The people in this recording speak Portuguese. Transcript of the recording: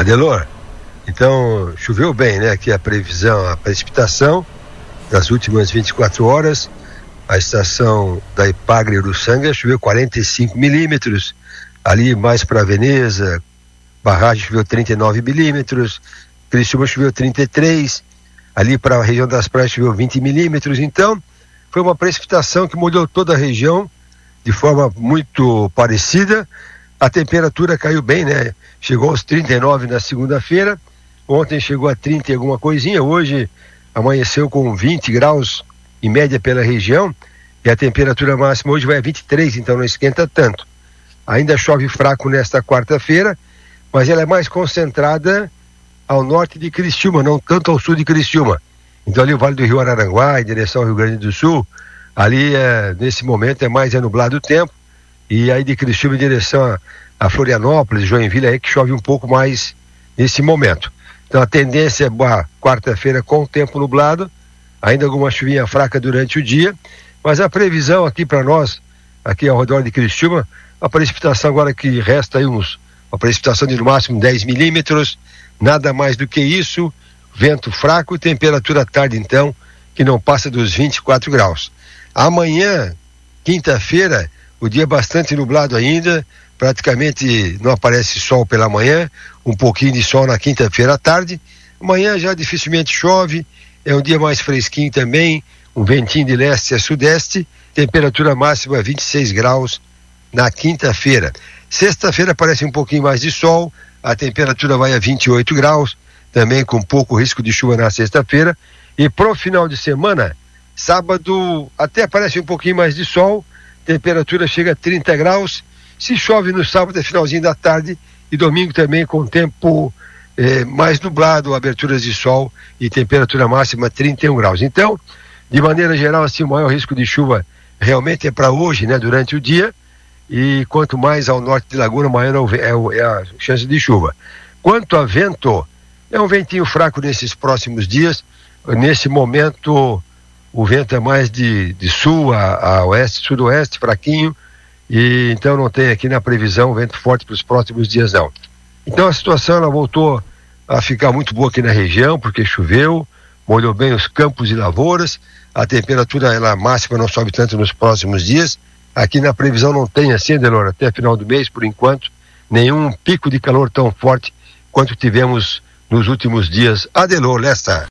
Adelor, então choveu bem, né? Aqui a previsão, a precipitação das últimas 24 horas, a estação da Ipagre Uruçanga choveu 45 milímetros, ali mais para Veneza, Barragem choveu 39 milímetros, Criciúma choveu 33, ali para a região das praias choveu 20 milímetros, então foi uma precipitação que molhou toda a região de forma muito parecida. A temperatura caiu bem, né? Chegou aos 39 na segunda-feira, ontem chegou a 30 e alguma coisinha, hoje amanheceu com 20 graus em média pela região e a temperatura máxima hoje vai a 23, então não esquenta tanto. Ainda chove fraco nesta quarta-feira, mas ela é mais concentrada ao norte de Criciúma, não tanto ao sul de Criciúma. Então ali o Vale do Rio Araranguá, em direção ao Rio Grande do Sul, ali é, nesse momento é mais é nublado o tempo, e aí de Criciúma em direção a, a Florianópolis, Joinville, é aí que chove um pouco mais nesse momento. Então a tendência é quarta-feira com o tempo nublado, ainda alguma chuvinha fraca durante o dia, mas a previsão aqui para nós, aqui ao redor de Criciúma, a precipitação agora que resta aí uns, uma precipitação de no máximo 10 milímetros, nada mais do que isso, vento fraco, temperatura tarde então, que não passa dos 24 graus. Amanhã, quinta-feira, o dia bastante nublado ainda, praticamente não aparece sol pela manhã, um pouquinho de sol na quinta-feira à tarde. Amanhã já dificilmente chove, é um dia mais fresquinho também, um ventinho de leste a sudeste, temperatura máxima 26 graus na quinta-feira. Sexta-feira aparece um pouquinho mais de sol, a temperatura vai a 28 graus, também com pouco risco de chuva na sexta-feira. E pro final de semana, sábado até aparece um pouquinho mais de sol, temperatura chega a 30 graus. Se chove no sábado é finalzinho da tarde e domingo também com tempo eh, mais nublado, aberturas de sol e temperatura máxima 31 graus. Então, de maneira geral, assim, o maior risco de chuva realmente é para hoje, né, durante o dia. E quanto mais ao norte de Laguna, maior é, é, é a chance de chuva. Quanto a vento, é um ventinho fraco nesses próximos dias. Nesse momento, o vento é mais de, de sul a, a oeste, sudoeste, fraquinho. E então não tem aqui na previsão vento forte para os próximos dias, não. Então a situação ela voltou a ficar muito boa aqui na região, porque choveu, molhou bem os campos e lavouras. A temperatura ela máxima não sobe tanto nos próximos dias. Aqui na previsão não tem assim, Delor, até final do mês, por enquanto, nenhum pico de calor tão forte quanto tivemos nos últimos dias. Adelor, Lesta.